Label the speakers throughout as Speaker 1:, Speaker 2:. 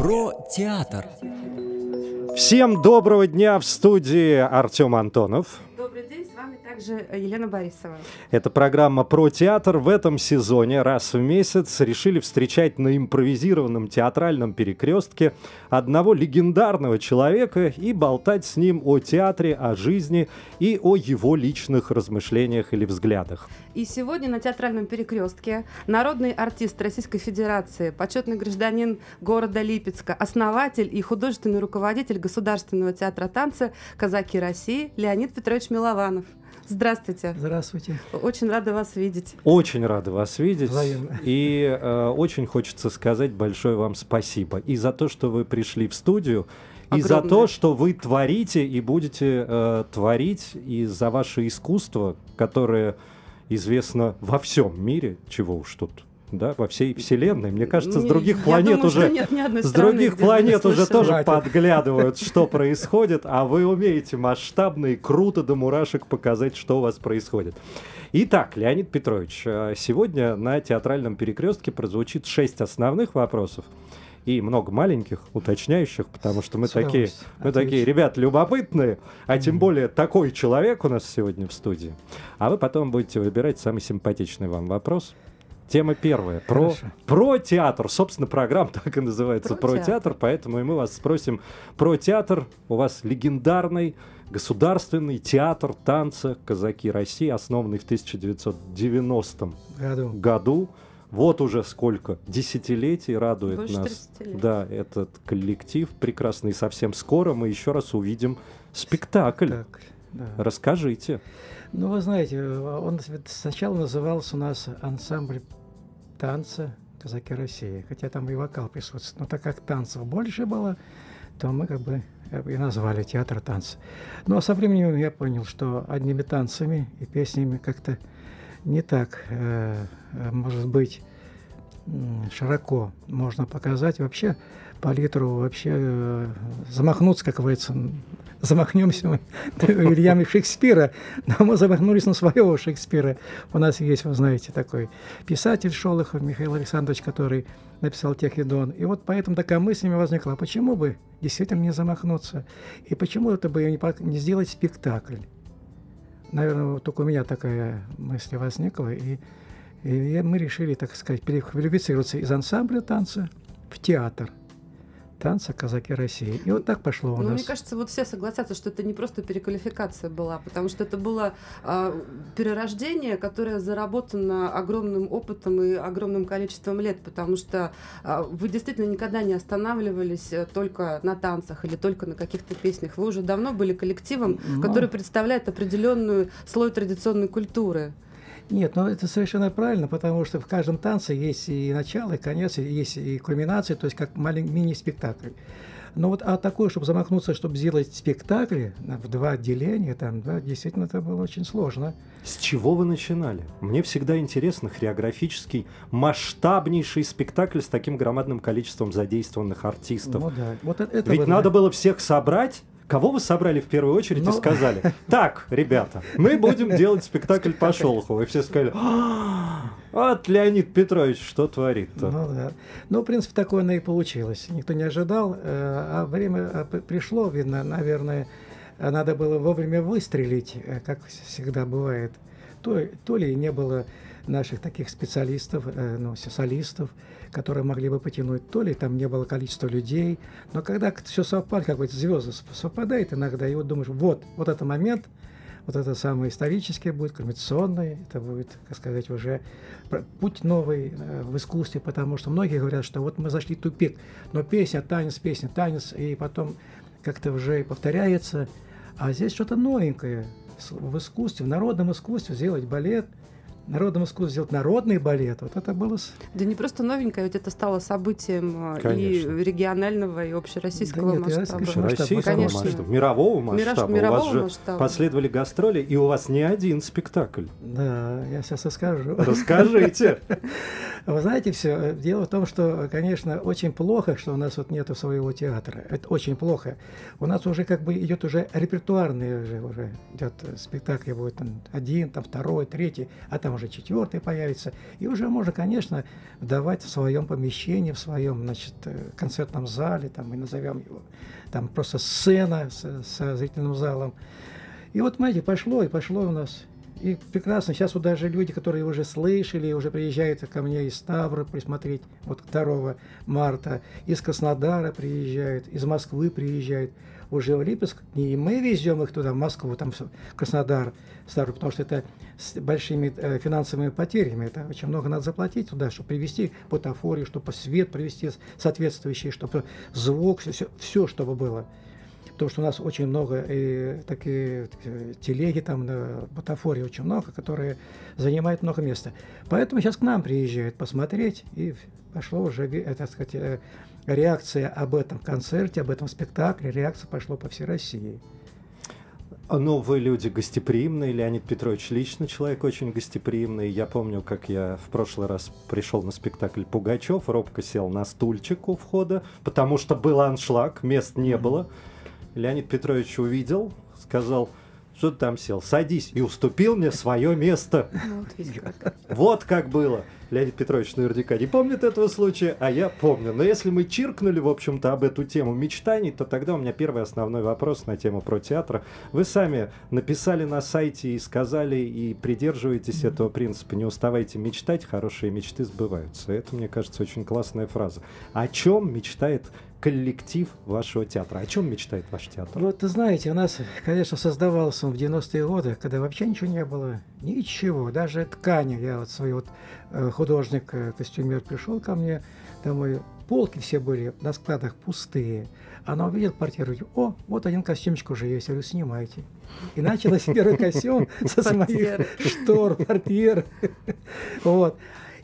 Speaker 1: Про театр.
Speaker 2: Всем доброго дня в студии Артем Антонов.
Speaker 3: Добрый день, с вами также Елена Борисова.
Speaker 2: Это программа про театр. В этом сезоне раз в месяц решили встречать на импровизированном театральном перекрестке одного легендарного человека и болтать с ним о театре, о жизни и о его личных размышлениях или взглядах.
Speaker 3: И сегодня на театральном перекрестке народный артист Российской Федерации, почетный гражданин города Липецка, основатель и художественный руководитель Государственного театра танца «Казаки России» Леонид Петрович Милованов. Здравствуйте.
Speaker 4: Здравствуйте.
Speaker 3: Очень рада вас видеть.
Speaker 2: Очень рада вас видеть.
Speaker 4: Взаимно.
Speaker 2: И э, очень хочется сказать большое вам спасибо. И за то, что вы пришли в студию, и за то, что вы творите и будете э, творить, и за ваше искусство, которое известно во всем мире, чего уж тут, да, во всей вселенной. Мне кажется, с других планет уже с других планет
Speaker 3: не
Speaker 2: уже тоже подглядывают, что происходит, а вы умеете масштабно и круто до мурашек показать, что у вас происходит. Итак, Леонид Петрович, э, сегодня на театральном перекрестке прозвучит шесть основных вопросов и много маленьких, уточняющих, потому что мы такие, мы такие, ребят, любопытные, а тем более такой человек у нас сегодня в студии. А вы потом будете выбирать самый симпатичный вам вопрос. Тема первая. Про,
Speaker 4: Хорошо.
Speaker 2: про театр. Собственно, программа так и называется.
Speaker 3: Про
Speaker 2: Про,
Speaker 3: театр.
Speaker 2: театр. Поэтому и мы вас спросим про театр. У вас легендарный государственный театр танца «Казаки России», основанный в 1990
Speaker 4: Году.
Speaker 2: году. Вот уже сколько десятилетий радует
Speaker 3: Больше
Speaker 2: нас.
Speaker 3: 30 лет.
Speaker 2: Да, этот коллектив прекрасный. Совсем скоро мы еще раз увидим спектакль.
Speaker 4: Так, да.
Speaker 2: Расскажите.
Speaker 4: Ну, вы знаете, он сначала назывался у нас ансамбль танца «Казаки России», хотя там и вокал присутствует. Но так как танцев больше было, то мы как бы э, и назвали театр танца. Ну, а со временем я понял, что одними танцами и песнями как-то не так, э, э, может быть, широко можно показать. Вообще палитру, вообще э, замахнуться, как говорится, замахнемся мы Шекспира, но мы замахнулись на своего Шекспира. У нас есть, вы знаете, такой писатель Шолохов Михаил Александрович, который написал Техидон. И вот поэтому такая мысль мне возникла, а почему бы действительно не замахнуться? И почему это бы не, сделать спектакль? Наверное, вот только у меня такая мысль возникла, и, и мы решили, так сказать, переквалифицироваться из ансамбля танца в театр танца «Казаки России». И вот так пошло у
Speaker 3: Ну,
Speaker 4: нас.
Speaker 3: мне кажется, вот все согласятся, что это не просто переквалификация была, потому что это было а, перерождение, которое заработано огромным опытом и огромным количеством лет, потому что а, вы действительно никогда не останавливались э, только на танцах или только на каких-то песнях. Вы уже давно были коллективом,
Speaker 4: Ну.
Speaker 3: который представляет определенную слой традиционной культуры.
Speaker 4: Нет, ну это совершенно правильно, потому что в каждом танце есть и начало, и конец, и есть и кульминация, то есть как маленький мини-спектакль. Но вот а такое, чтобы замахнуться, чтобы сделать спектакли в два отделения, там, да, действительно, это было очень сложно.
Speaker 2: С чего вы начинали? Мне всегда интересно хореографический, масштабнейший спектакль с таким громадным количеством задействованных артистов.
Speaker 4: Ну да, вот это, это
Speaker 2: Ведь
Speaker 4: вот,
Speaker 2: надо было всех собрать. Кого вы собрали в первую очередь и
Speaker 4: Ну.
Speaker 2: сказали, так, ребята, мы будем делать спектакль по Шолохову. И все сказали, «А, вот Леонид Петрович, что творит-то?
Speaker 4: Ну да. Ну, в принципе, такое оно и получилось. Никто не ожидал, э, а время э, пришло, видно, наверное, надо было вовремя выстрелить, э, как всегда бывает. То, то ли не было наших таких специалистов, ну, солистов, которые могли бы потянуть, то ли там не было количества людей. Но когда все совпадает, как вот звезды сов- совпадает иногда, и вот думаешь, вот, вот этот момент, вот это самое историческое будет, кульминационное, это будет, как сказать, уже путь новый э, в искусстве, потому что многие говорят, что вот мы зашли в тупик, но песня, танец, песня, танец, и потом как-то уже повторяется, а здесь что-то новенькое в искусстве, в народном искусстве сделать балет, в народном искусстве сделать народный балет, вот это было... с-
Speaker 3: Да не просто новенькое, ведь это стало событием э,
Speaker 2: Конечно.
Speaker 3: и регионального, и общероссийского
Speaker 4: Да нет, я
Speaker 3: масштаба.
Speaker 2: Российского
Speaker 3: конечно.
Speaker 2: масштаба, мирового
Speaker 3: Мира-
Speaker 2: масштаба. у
Speaker 3: мирового
Speaker 2: вас же
Speaker 3: масштаба.
Speaker 2: последовали гастроли, и у вас не один спектакль.
Speaker 4: Да, я сейчас расскажу.
Speaker 2: Расскажите.
Speaker 4: Вы знаете, все. Дело в том, что, конечно, очень плохо, что у нас вот нету своего театра. Это очень плохо. У нас уже как бы идет уже репертуарный уже, уже идет спектакль будет там один, там второй, третий, а там уже четвертый появится. И уже можно, конечно, давать в своем помещении, в своем, значит, концертном зале, там мы назовем его, там просто сцена с, с зрительным залом. И вот, знаете, пошло и пошло у нас. И прекрасно, сейчас вот даже люди, которые уже слышали, уже приезжают ко мне из Ставрополя смотреть, вот 2 марта, из Краснодара приезжают, из Москвы приезжают, уже в Липецк, не мы везем их туда, в Москву, там, в Краснодар, Ставрополь, потому что это с большими э, финансовыми потерями, это очень много надо заплатить туда, чтобы привести бутафорию, чтобы свет привести соответствующий, чтобы звук, все, все чтобы было потому что у нас очень много и такие телеги там на бутафоре очень много, которые занимают много места. Поэтому сейчас к нам приезжают посмотреть, и пошло уже, это, сказать, э, реакция об этом концерте, об этом спектакле, реакция пошла по всей России.
Speaker 2: Ну, вы люди гостеприимные, Леонид Петрович лично человек очень гостеприимный. Я помню, как я в прошлый раз пришел на спектакль Пугачев, робко сел на стульчик у входа, потому что был аншлаг, мест не было. Леонид Петрович увидел, сказал, что ты там сел, садись, и уступил мне свое место. Вот как было. Леонид Петрович наверняка не помнит этого случая, а я помню. Но если мы чиркнули, в общем-то, об эту тему мечтаний, то тогда у меня первый основной вопрос на тему про театр. Вы сами написали на сайте и сказали, и придерживаетесь этого принципа. Не уставайте мечтать, хорошие мечты сбываются. Это, мне кажется, очень классная фраза. О чем мечтает коллектив вашего театра? О чем мечтает ваш театр?
Speaker 4: Вот, знаете, у нас, конечно, создавался он в 90-е годы, когда вообще ничего не было. Ничего. Даже ткани. Я вот свой вот э, художник, э, пришел ко мне домой. Полки все были на складах пустые. Она увидела квартиру, о, вот один костюмчик уже есть, я говорю, снимайте. И началась первый костюм со моих штор, портьер. Вот.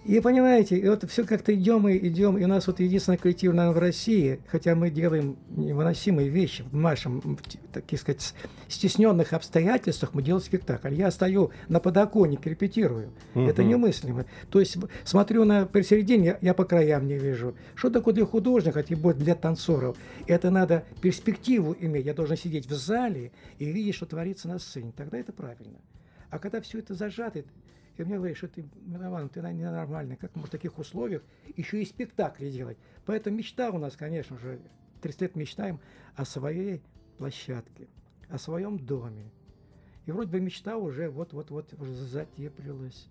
Speaker 4: И понимаете, и вот все как-то идем и идем, и у нас вот единственный коллектив, наверное, в России, хотя мы делаем невыносимые вещи в нашем, так сказать, стесненных обстоятельствах, мы делаем спектакль. Я стою на подоконнике, репетирую. Угу. Это немыслимо. То есть смотрю на посередине, я, я по краям не вижу. Что такое для художника, тем более для танцоров? Это надо перспективу иметь. Я должен сидеть в зале и видеть, что творится на сцене. Тогда это правильно. А когда все это зажато, и мне говорят, что ты, Мирован, ты ненормальный, как можно в таких условиях еще и спектакли делать. Поэтому мечта у нас, конечно же, 30 лет мечтаем о своей площадке, о своем доме. И вроде бы мечта уже вот-вот-вот уже затеплилась.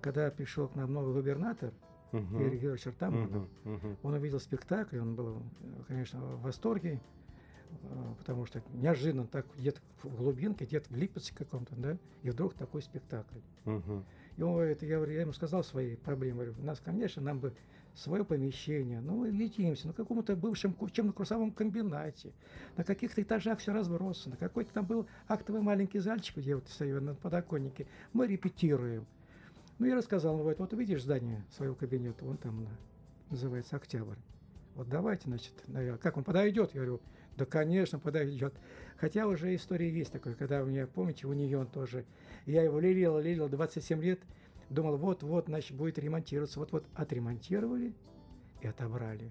Speaker 4: Когда пришел к нам новый губернатор, uh-huh. Игорь Георгиевич Артамонов, uh-huh. uh-huh. он увидел спектакль, он был, конечно, в восторге, э, потому что неожиданно так где-то в глубинке, где-то в Липецке каком-то, да, и вдруг такой спектакль. Uh-huh. И он я, я ему сказал свои проблемы. Говорю, нас, конечно, нам бы свое помещение. Ну, летимся на каком-то бывшем учебно-курсовом комбинате. На каких-то этажах все разбросано. Какой-то там был актовый маленький зальчик, где вот стою на подоконнике. Мы репетируем. Ну, я рассказал, он говорит, вот увидишь здание своего кабинета, он там называется «Октябрь». Вот давайте, значит, наверное, как он подойдет? Я говорю, да, конечно, подойдет. Хотя уже история есть такой, когда у меня, помните, у нее он тоже я его лелеял, лелеял 27 лет. Думал, вот-вот, значит, будет ремонтироваться. Вот-вот отремонтировали и отобрали.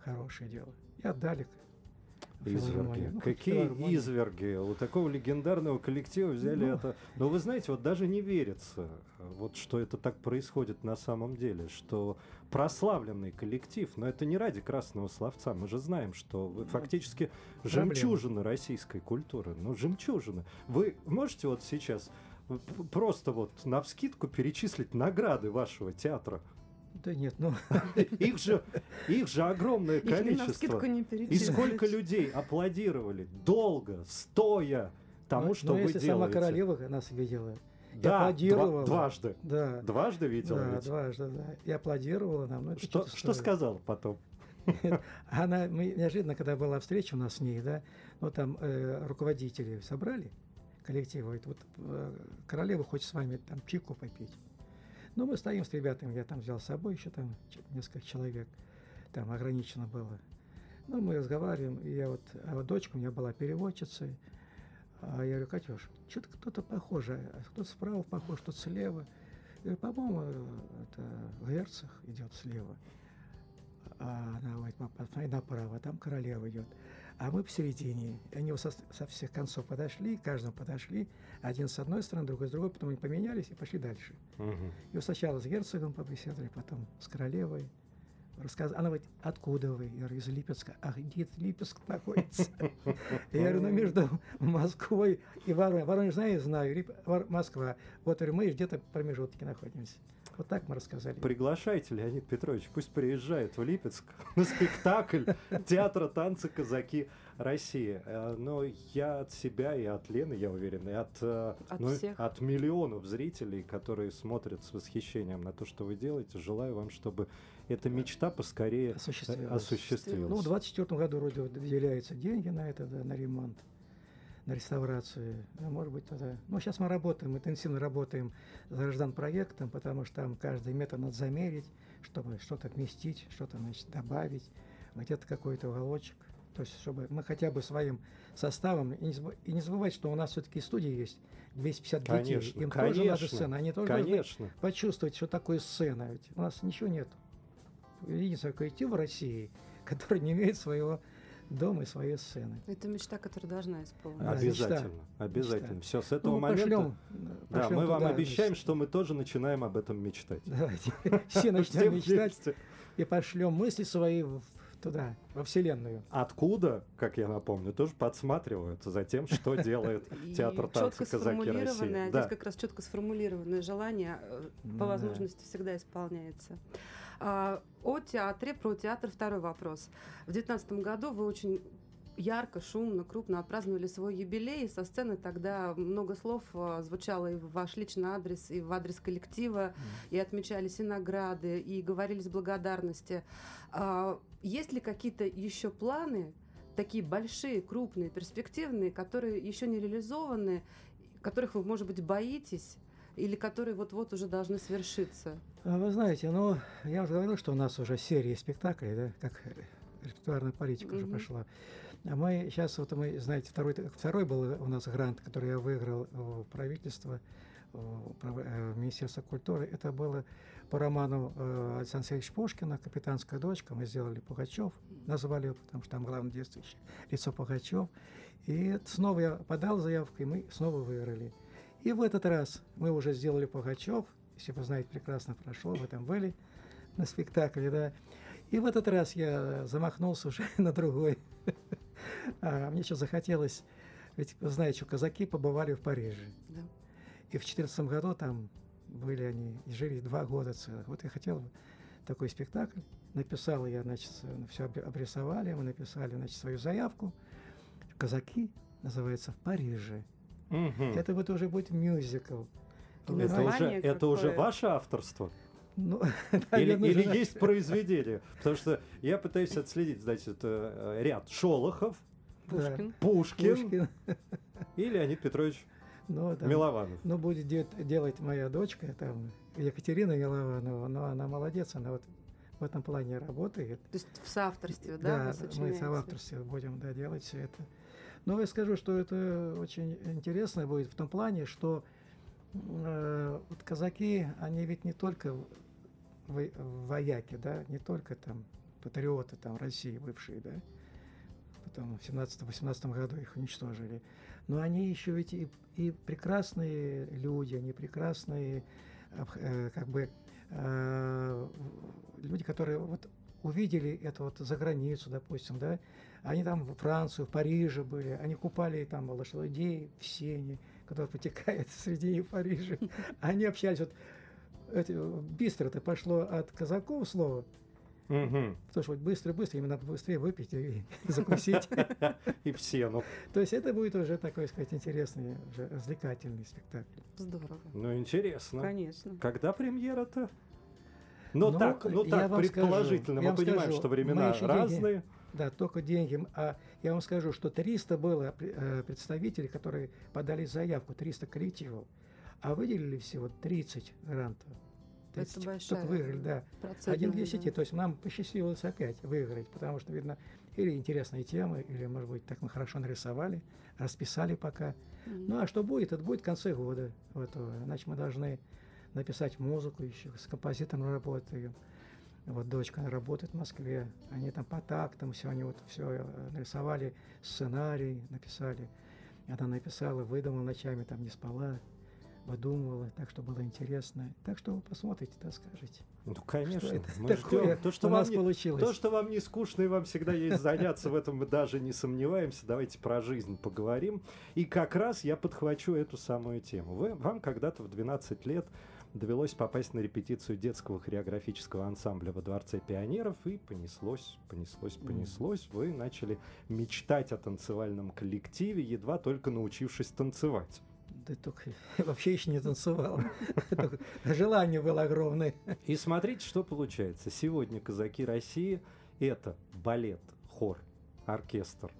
Speaker 4: Хорошее дело. И отдали
Speaker 2: Изверги. Ну, Какие изверги? У такого легендарного коллектива взяли ну, это. Но вы знаете, вот даже не верится, вот что это так происходит на самом деле, что прославленный коллектив, но это не ради красного словца. Мы же знаем, что вы ну, фактически проблема. жемчужина российской культуры. Ну, жемчужина. Вы можете вот сейчас просто вот на вскидку перечислить награды вашего театра?
Speaker 4: Да нет, ну...
Speaker 2: Их же, их же огромное количество. Не И сколько людей аплодировали долго, стоя тому, ну, что ну, вы если делаете.
Speaker 4: сама королева нас видела,
Speaker 2: да, аплодировала. дважды. Да. Дважды видела
Speaker 4: Да, ведь? дважды, да. И аплодировала нам. Ну,
Speaker 2: что, что сказала потом?
Speaker 4: Она, мы неожиданно, когда была встреча у нас с ней, да, ну там э, руководители собрали, коллектива. Говорит, вот э, королева хочет с вами там чайку попить. Ну, мы стоим с ребятами, я там взял с собой еще там несколько человек, там ограничено было. Ну, мы разговариваем, и я вот, а вот дочка у меня была переводчицей, а я говорю, Катюш, что-то кто-то похож, а кто-то справа похож, кто-то слева. И, по-моему, это Герцог идет слева. А она говорит, посмотри направо, там королева идет. А мы посередине. Они со, со всех концов подошли, каждому подошли. Один с одной стороны, другой с другой, потом они поменялись и пошли дальше.
Speaker 2: Мгм.
Speaker 4: И вот сначала с герцогом побеседовали, потом с королевой. Рассказ... Она говорит, откуда вы? Я говорю, из Липецка. А где Липецк находится? Я говорю, ну между Москвой и Воронежем. Воронеж знаю, знаю, Москва. Вот, говорю, мы где-то в промежутке находимся. Вот так мы рассказали.
Speaker 2: Приглашайте, Леонид Петрович, пусть приезжает в Липецк на спектакль театра танцы «Казаки России». Э, Но я от себя и от Лены, я уверен, и от, э,
Speaker 3: От
Speaker 2: ну,
Speaker 3: всех.
Speaker 2: от миллионов зрителей, которые смотрят с восхищением на то, что вы делаете, желаю вам, чтобы эта мечта поскорее э,
Speaker 4: Осуществилась.
Speaker 2: осуществилась.
Speaker 4: Ну, в 24 году вроде выделяются деньги на это, да, на ремонт, на реставрацию. Ну, может быть, тогда... Ну, сейчас мы работаем, интенсивно работаем с граждан проектом, потому что там каждый метр надо замерить, чтобы что-то вместить, что-то, значит, добавить, где-то какой-то уголочек. То есть, чтобы мы хотя бы своим составом, и не, забы- и не забывать, что у нас все-таки студии есть 250 детей,
Speaker 2: Конечно,
Speaker 4: им тоже надо
Speaker 2: конечно,
Speaker 4: сцена, они тоже должны
Speaker 2: Конечно.
Speaker 4: почувствовать, что такое сцена. Ведь у нас ничего нет. Единственный коллектив в России, который не имеет своего дома и своей сцены.
Speaker 3: Это мечта, которая должна исполниться.
Speaker 4: Да,
Speaker 2: Обязательно,
Speaker 4: мечта.
Speaker 2: обязательно.
Speaker 4: Мечта.
Speaker 2: Все, с этого
Speaker 4: Ну,
Speaker 2: момента...
Speaker 4: пошлем,
Speaker 2: Да,
Speaker 4: пошлем
Speaker 2: мы вам
Speaker 4: туда,
Speaker 2: обещаем,
Speaker 4: значит,
Speaker 2: что мы тоже начинаем об этом мечтать.
Speaker 4: Давайте все начнем мечтать и пошлем мысли свои туда, во Вселенную.
Speaker 2: Откуда, как я напомню, тоже подсматривают за тем, что делает театр танца
Speaker 3: четко
Speaker 2: «Казаки
Speaker 3: сформулированное,
Speaker 2: России».
Speaker 3: а
Speaker 2: Да.
Speaker 3: здесь как раз четко сформулированное желание э,
Speaker 4: Ну
Speaker 3: по возможности всегда исполняется. А, о театре, про театр второй вопрос. В 2019 году вы очень ярко, шумно, крупно отпраздновали свой юбилей. Со сцены тогда много слов э, звучало и в ваш личный адрес, и в адрес коллектива, и отмечались и награды, и говорились благодарности. А, есть ли какие-то еще планы, такие большие, крупные, перспективные, которые еще не реализованы, которых вы, может быть, боитесь, или которые вот-вот уже должны свершиться?
Speaker 4: А Вы знаете, ну, я уже говорил, что у нас уже серия спектаклей, да, как репертуарная политика уже
Speaker 3: Мгм.
Speaker 4: пошла. А мы сейчас, вот мы, знаете, второй, второй был у нас грант, который я выиграл в правительство, в э, Министерство культуры. Это было по роману э, Александра Сергеевича Пушкина «Капитанская дочка». Мы сделали Пугачев, назвали его, потому что там главное действующее лицо Пугачев. И снова я подал заявку, и мы снова выиграли. И в этот раз мы уже сделали Пугачев, если вы знаете, прекрасно прошло, вы там были на спектакле, да. И в этот раз я замахнулся уже на другой. А мне что захотелось, ведь вы знаете, что казаки побывали в Париже.
Speaker 3: Да.
Speaker 4: И в 2014 году там были они и жили два года целых. Вот я хотел бы такой спектакль. Написал я, значит, все обрисовали, мы написали, значит, свою заявку. «Казаки» называется «В Париже».
Speaker 2: Мгм.
Speaker 4: Это вот уже будет мюзикл.
Speaker 2: Это
Speaker 3: название
Speaker 2: уже, это уже ваше авторство?
Speaker 4: Ну,
Speaker 2: Или, или
Speaker 4: уже
Speaker 2: есть произведение? Потому что я пытаюсь отследить, значит, э, ряд Шолохов,
Speaker 4: Да.
Speaker 3: Пушкин.
Speaker 2: Пушкин,
Speaker 4: Пушкин.
Speaker 2: и Леонид Петрович
Speaker 4: Ну, да.
Speaker 2: Милованов.
Speaker 4: Ну, будет де- делать моя дочка, там, Екатерина Милованова, но она молодец, она вот в этом плане работает.
Speaker 3: То есть в соавторстве, да, вы
Speaker 4: мы в авторстве будем да, делать все это. Но я скажу, что это очень интересно будет в том плане, что э, вот казаки, они ведь не только во- вояки, да, не только там патриоты там России бывшие, да, потом в 17-18 году их уничтожили, но они еще ведь и, и прекрасные люди, они прекрасные, об- э, как бы э, люди, которые вот увидели это вот за границу, допустим, да, они там в Францию, в Париже были, они купали там лошадей в сене, который потекает среди Парижа. Они общались, вот это, быстро это пошло от казаков слово,
Speaker 2: Мгм.
Speaker 4: потому что вот быстро-быстро, им надо быстрее выпить и закусить.
Speaker 2: И все, ну,
Speaker 4: То есть это будет уже такой, сказать, интересный, уже развлекательный спектакль.
Speaker 3: Здорово.
Speaker 2: ну интересно.
Speaker 3: Конечно.
Speaker 2: Когда премьера-то? Ну,
Speaker 4: Ну,
Speaker 2: так, ну так, предположительно,
Speaker 4: скажу,
Speaker 2: мы понимаем,
Speaker 4: скажу,
Speaker 2: что времена разные.
Speaker 4: Да, только деньги. А я вам скажу, что 300 было э, представителей, которые подали заявку, 300 коллективов, а выделили всего 30 грантов.
Speaker 3: Это
Speaker 4: 30
Speaker 3: большая
Speaker 4: только выиграли, да. Один к 10.
Speaker 3: да.
Speaker 4: То есть нам посчастливилось опять выиграть, потому что, видно, или интересные темы, или, может быть, так мы хорошо нарисовали, расписали пока.
Speaker 3: Мгм.
Speaker 4: Ну, а что будет? Это будет в конце года. Вот, э, значит, мы должны написать музыку еще, с композитором работаю. Вот дочка работает в Москве, они там по тактам все, они вот все э, нарисовали, сценарий написали. Она написала, выдумала ночами, там не спала, выдумывала, так что было интересно. Так что вы посмотрите, да, скажете.
Speaker 2: Ну, конечно.
Speaker 4: Что это
Speaker 2: мы
Speaker 4: такое
Speaker 2: ждем. То, что
Speaker 4: у
Speaker 2: вам
Speaker 4: нас
Speaker 2: не,
Speaker 4: получилось.
Speaker 2: то, что вам не скучно и вам всегда есть заняться, в этом мы даже не сомневаемся. Давайте про жизнь поговорим. И как раз я подхвачу эту самую тему. Вы, вам когда-то в 12 лет довелось попасть на репетицию детского хореографического ансамбля во Дворце пионеров, и понеслось, понеслось, понеслось. Вы начали мечтать о танцевальном коллективе, едва только научившись танцевать.
Speaker 4: Да только вообще еще не танцевал. Желание было огромное.
Speaker 2: И смотрите, что получается. Сегодня «Казаки России» — это балет, хор, оркестр.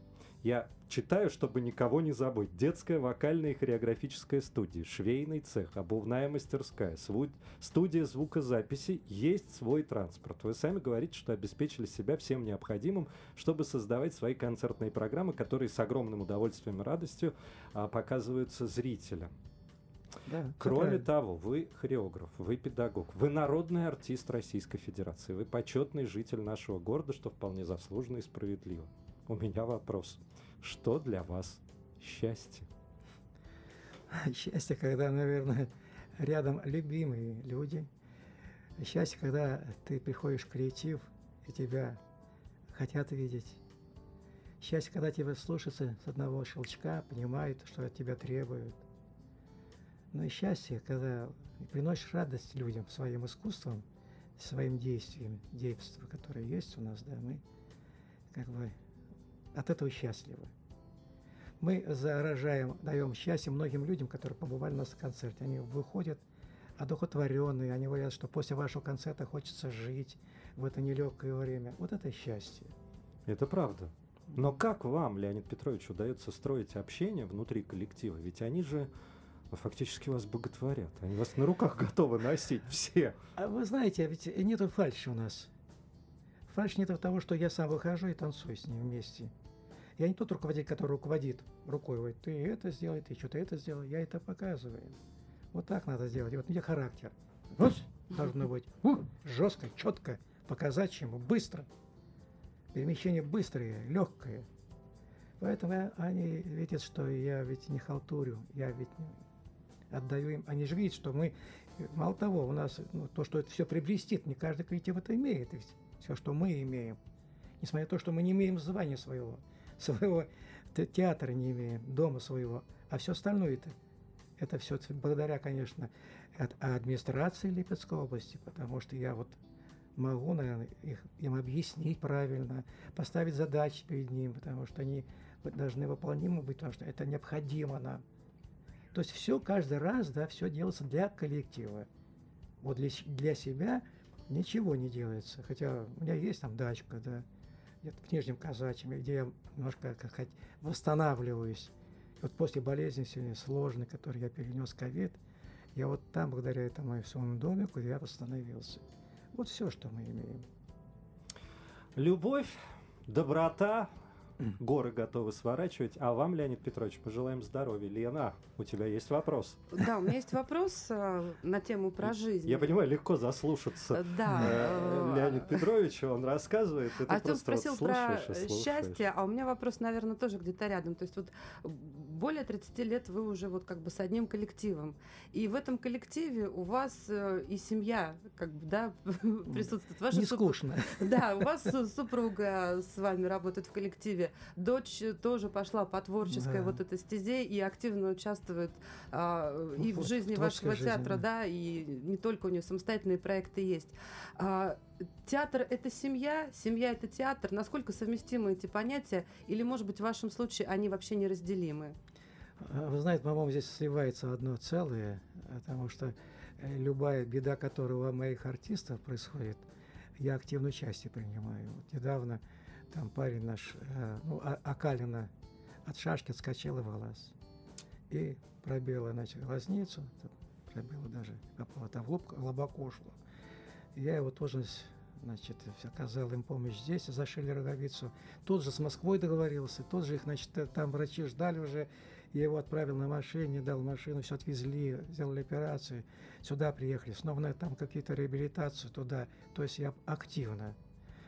Speaker 2: Я читаю, чтобы никого не забыть. Детская вокальная и хореографическая студия, швейный цех, обувная мастерская, сву- студия звукозаписи, есть свой транспорт. Вы сами говорите, что обеспечили себя всем необходимым, чтобы создавать свои концертные программы, которые с огромным удовольствием и радостью а, показываются зрителям.
Speaker 4: Да,
Speaker 2: Кроме того, вы хореограф, вы педагог, вы народный артист Российской Федерации, вы почетный житель нашего города, что вполне заслуженно и справедливо. У меня вопрос. Что для вас счастье?
Speaker 4: Счастье, когда, наверное, рядом любимые люди. Счастье, когда ты приходишь в коллектив, и тебя хотят видеть. Счастье, когда тебя слушаются с одного щелчка, понимают, что от тебя требуют. Но и счастье, когда приносишь радость людям своим искусством, своим действием, действием, которое есть у нас, да, мы как бы от этого счастливы. Мы заражаем, даем счастье многим людям, которые побывали у нас на концерте. Они выходят одухотворенные, они говорят, что после вашего концерта хочется жить в это нелегкое время. Вот это счастье.
Speaker 2: Это правда. Но как вам, Леонид Петрович, удается строить общение внутри коллектива? Ведь они же фактически вас боготворят. Они вас на руках готовы носить все.
Speaker 4: А вы знаете, ведь нету фальши у нас. Фальши нет того, что я сам выхожу и танцую с ним вместе. Я не тот руководитель, который руководит рукой, говорит, ты это сделай, ты что-то это сделай. Я это показываю. Вот так надо сделать. И вот у меня характер. Вот должно быть жестко, четко, показать ему, быстро. Перемещение быстрое, легкое. Поэтому они видят, что я ведь не халтурю, я ведь не отдаю им. Они же видят, что мы, мало того, у нас ну, то, что это все приобрести, не каждый коллектив это имеет. Ведь все, что мы имеем. Несмотря на то, что мы не имеем звания своего, своего те- театра не имеем, дома своего, а все остальное это, это все благодаря, конечно, от администрации Липецкой области, потому что я вот могу, наверное, их, им объяснить правильно, поставить задачи перед ним, потому что они должны выполнимы быть, потому что это необходимо нам. То есть все каждый раз, да, все делается для коллектива. Вот для, для себя ничего не делается. Хотя у меня есть там дачка, да, где-то в Нижнем Казачьем, где я немножко как сказать, восстанавливаюсь. И вот после болезни сегодня сложной, которую я перенес ковид, я вот там, благодаря этому своему домику, я восстановился. Вот все, что мы имеем.
Speaker 2: Любовь, доброта, горы готовы сворачивать. А вам, Леонид Петрович, пожелаем здоровья. Лена, у тебя есть вопрос?
Speaker 3: Да, у меня есть вопрос э, на тему про жизнь.
Speaker 2: Я понимаю, легко заслушаться.
Speaker 3: Э, Да.
Speaker 2: э, Леонид Петрович, он рассказывает, и ты
Speaker 3: Артем
Speaker 2: просто вот
Speaker 3: спросил про счастье, а у меня вопрос, наверное, тоже где-то рядом. То есть вот более 30 лет вы уже вот как бы с одним коллективом. И в этом коллективе у вас э, и семья как бы, да, присутствует. Ваша
Speaker 4: Не
Speaker 3: супруг-
Speaker 4: скучно.
Speaker 3: Да, у вас су- супруга с вами работает в коллективе. Дочь тоже пошла по творческой
Speaker 4: Да.
Speaker 3: вот этой стезе и активно участвует а, и
Speaker 4: Ну,
Speaker 3: в жизни вашего театра,
Speaker 4: да.
Speaker 3: да, и не только у нее самостоятельные проекты есть. А, театр это семья, семья это театр. Насколько совместимы эти понятия? Или, может быть, в вашем случае они вообще неразделимы?
Speaker 4: А, Вы знаете, по-моему, здесь сливается одно целое, потому что э, любая беда, которая у моих артистов происходит, я активное участие принимаю. Вот недавно там парень наш, э, ну, А- Акалина, от шашки отскочила в глаз. И пробила, значит, глазницу, пробила даже, попала там в лоб. И я его тоже, значит, оказал им помощь здесь, зашили роговицу. Тут же с Москвой договорился, тут же их, значит, э, там врачи ждали уже, Я его отправил на машине, дал машину, все отвезли, сделали операцию, сюда приехали, снова на там какие-то реабилитацию туда. То есть я активно.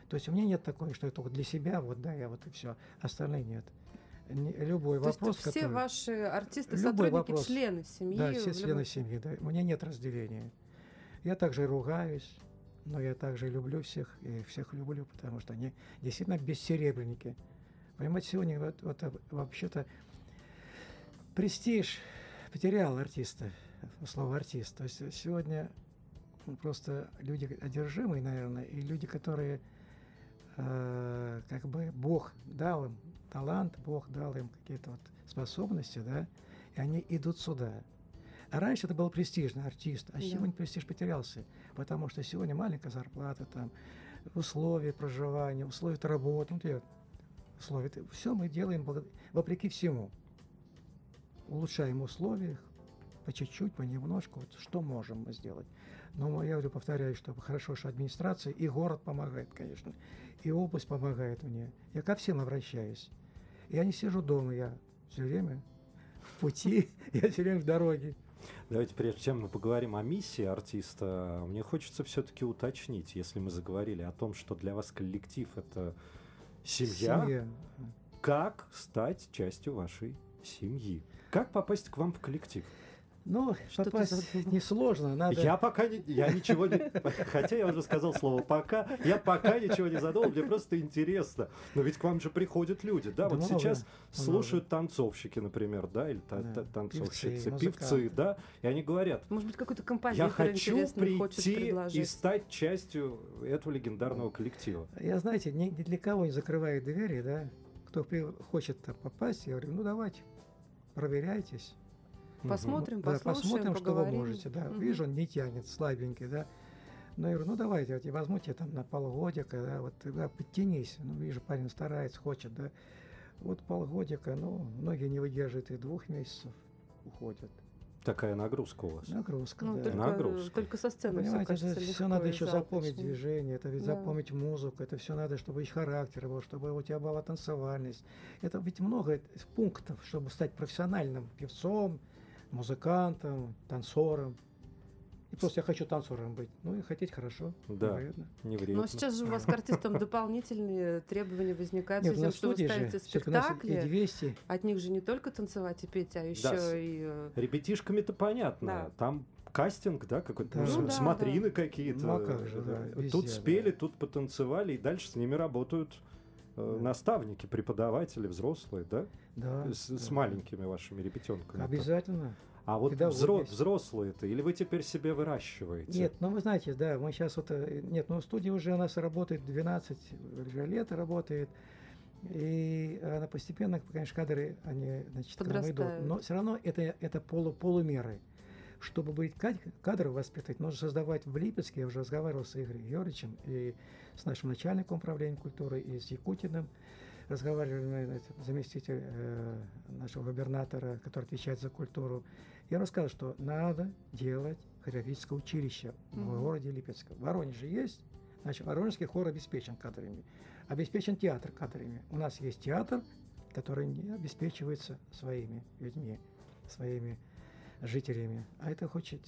Speaker 4: То есть у меня нет такого, что я только для себя, вот да, я вот и все, остальные нет. Не, любой
Speaker 3: То
Speaker 4: вопрос,
Speaker 3: есть все
Speaker 4: который...
Speaker 3: ваши артисты,
Speaker 4: Любой
Speaker 3: сотрудники,
Speaker 4: вопрос.
Speaker 3: члены семьи.
Speaker 4: Да, все
Speaker 3: любом-
Speaker 4: члены семьи, да. У меня нет разделения. Я также ругаюсь, но я также люблю всех, и всех люблю, потому что они действительно бессеребренники. Понимаете, сегодня вот, вот, э, вообще-то престиж потерял артиста, слово артист. То есть сегодня ну, просто люди одержимые, наверное, и люди, которые э, как бы Бог дал им талант, Бог дал им какие-то вот способности, да, и они идут сюда. А раньше это был престижный артист, а
Speaker 3: Да.
Speaker 4: сегодня престиж потерялся, потому что сегодня маленькая зарплата, там, условия проживания, условия работы, ну, условия. Все мы делаем вопреки всему. Улучшаем условия, по чуть-чуть, понемножку, вот что можем мы сделать. Но я говорю, повторяю, что хорошо, что администрация и город помогает, конечно, и область помогает мне. Я ко всем обращаюсь. Я не сижу дома, я все время в пути, я все время в дороге.
Speaker 2: Давайте, прежде чем мы поговорим о миссии артиста, мне хочется все-таки уточнить, если мы заговорили о том, что для вас коллектив это семья,
Speaker 4: Семья.
Speaker 2: как стать частью вашей семьи? Как попасть к вам в коллектив?
Speaker 4: Ну,
Speaker 3: Что
Speaker 4: попасть
Speaker 3: задумал?
Speaker 4: несложно, надо...
Speaker 2: Я пока не, я ничего не, хотя я уже сказал слово пока, я пока ничего не задумал, мне просто интересно. Но ведь к вам же приходят люди, да?
Speaker 4: Да
Speaker 2: вот
Speaker 4: много,
Speaker 2: сейчас
Speaker 4: много.
Speaker 2: слушают танцовщики, например, да, или та-
Speaker 4: Да,
Speaker 2: та- танцовщицы,
Speaker 4: певцы,
Speaker 2: певцы, да, и они говорят,
Speaker 3: Может быть, какой-то
Speaker 2: я
Speaker 3: композитор
Speaker 2: хочу
Speaker 3: интересный хочет
Speaker 2: прийти и стать частью этого легендарного коллектива.
Speaker 4: Я, знаете, ни, ни для кого не закрываю двери, да. Кто при- хочет попасть, я говорю, ну давайте, проверяйтесь.
Speaker 3: Посмотрим,
Speaker 4: Да,
Speaker 3: послушаем,
Speaker 4: посмотрим, что вы можете, да.
Speaker 3: Мгм.
Speaker 4: Вижу, он не тянет, слабенький, да. Ну, я говорю, ну давайте, вот, возьмите там на полгодика, да, вот да, подтянись. Ну, вижу, парень старается, хочет, да. Вот полгодика, ну, многие не выдерживают и двух месяцев, уходят.
Speaker 2: Такая нагрузка у вас.
Speaker 4: Нагрузка,
Speaker 3: Ну,
Speaker 4: да.
Speaker 3: только,
Speaker 2: Нагрузка.
Speaker 3: только со сцены все
Speaker 4: Понимаете,
Speaker 3: кажется
Speaker 4: это все надо еще запомнить
Speaker 3: очень.
Speaker 4: движение, это ведь
Speaker 3: Да.
Speaker 4: запомнить музыку, это все надо, чтобы и характер был, чтобы у тебя была танцевальность. Это ведь много пунктов, чтобы стать профессиональным певцом, музыкантом, танцором. И просто я хочу танцором быть. Ну и хотеть хорошо.
Speaker 2: Да.
Speaker 4: наверное.
Speaker 2: Не
Speaker 3: Но
Speaker 2: вредно.
Speaker 3: сейчас же у вас к артистам дополнительные требования возникают,
Speaker 4: Нет,
Speaker 3: с тем, что вы
Speaker 4: же,
Speaker 3: ставите
Speaker 4: всё-таки у нас и
Speaker 3: спектакли.
Speaker 4: 200.
Speaker 3: От них же не только танцевать и петь, а еще
Speaker 2: с-
Speaker 3: и... э,
Speaker 2: Ребятишками-то понятно.
Speaker 3: Да.
Speaker 2: Там кастинг, да, какой-то,
Speaker 4: Да.
Speaker 2: ну,
Speaker 4: Ну
Speaker 3: да,
Speaker 2: смотрины какие-то.
Speaker 4: Ну, а как же, да, везде,
Speaker 2: тут спели,
Speaker 4: да.
Speaker 2: тут потанцевали, и дальше с ними работают э,
Speaker 4: Да.
Speaker 2: наставники, преподаватели, взрослые, да?
Speaker 4: Да,
Speaker 2: С, с
Speaker 4: да.
Speaker 2: маленькими вашими ребятенками.
Speaker 4: Обязательно.
Speaker 2: А вот взро- взрослые-то, или вы теперь себе выращиваете?
Speaker 4: Нет, ну вы знаете, да, мы сейчас вот, э, нет, ну студия уже у нас работает 12 уже лет работает, и она постепенно, конечно, кадры, они, значит, нам идут,
Speaker 3: Подрастают.
Speaker 4: но все равно это, это полу, полумеры. Чтобы быть кад- кадры воспитывать, нужно создавать в Липецке, я уже разговаривал с Игорем Георгиевичем и с нашим начальником управления культуры, и с Якутиным, разговаривали мы, заместитель э, нашего губернатора, который отвечает за культуру. Я рассказал, что надо делать хореографическое училище в
Speaker 3: Мгм.
Speaker 4: городе Липецке. В Воронеже есть, значит, Воронежский хор обеспечен кадрами. Обеспечен театр кадрами. У нас есть театр, который не обеспечивается своими людьми, своими жителями. А это хочет,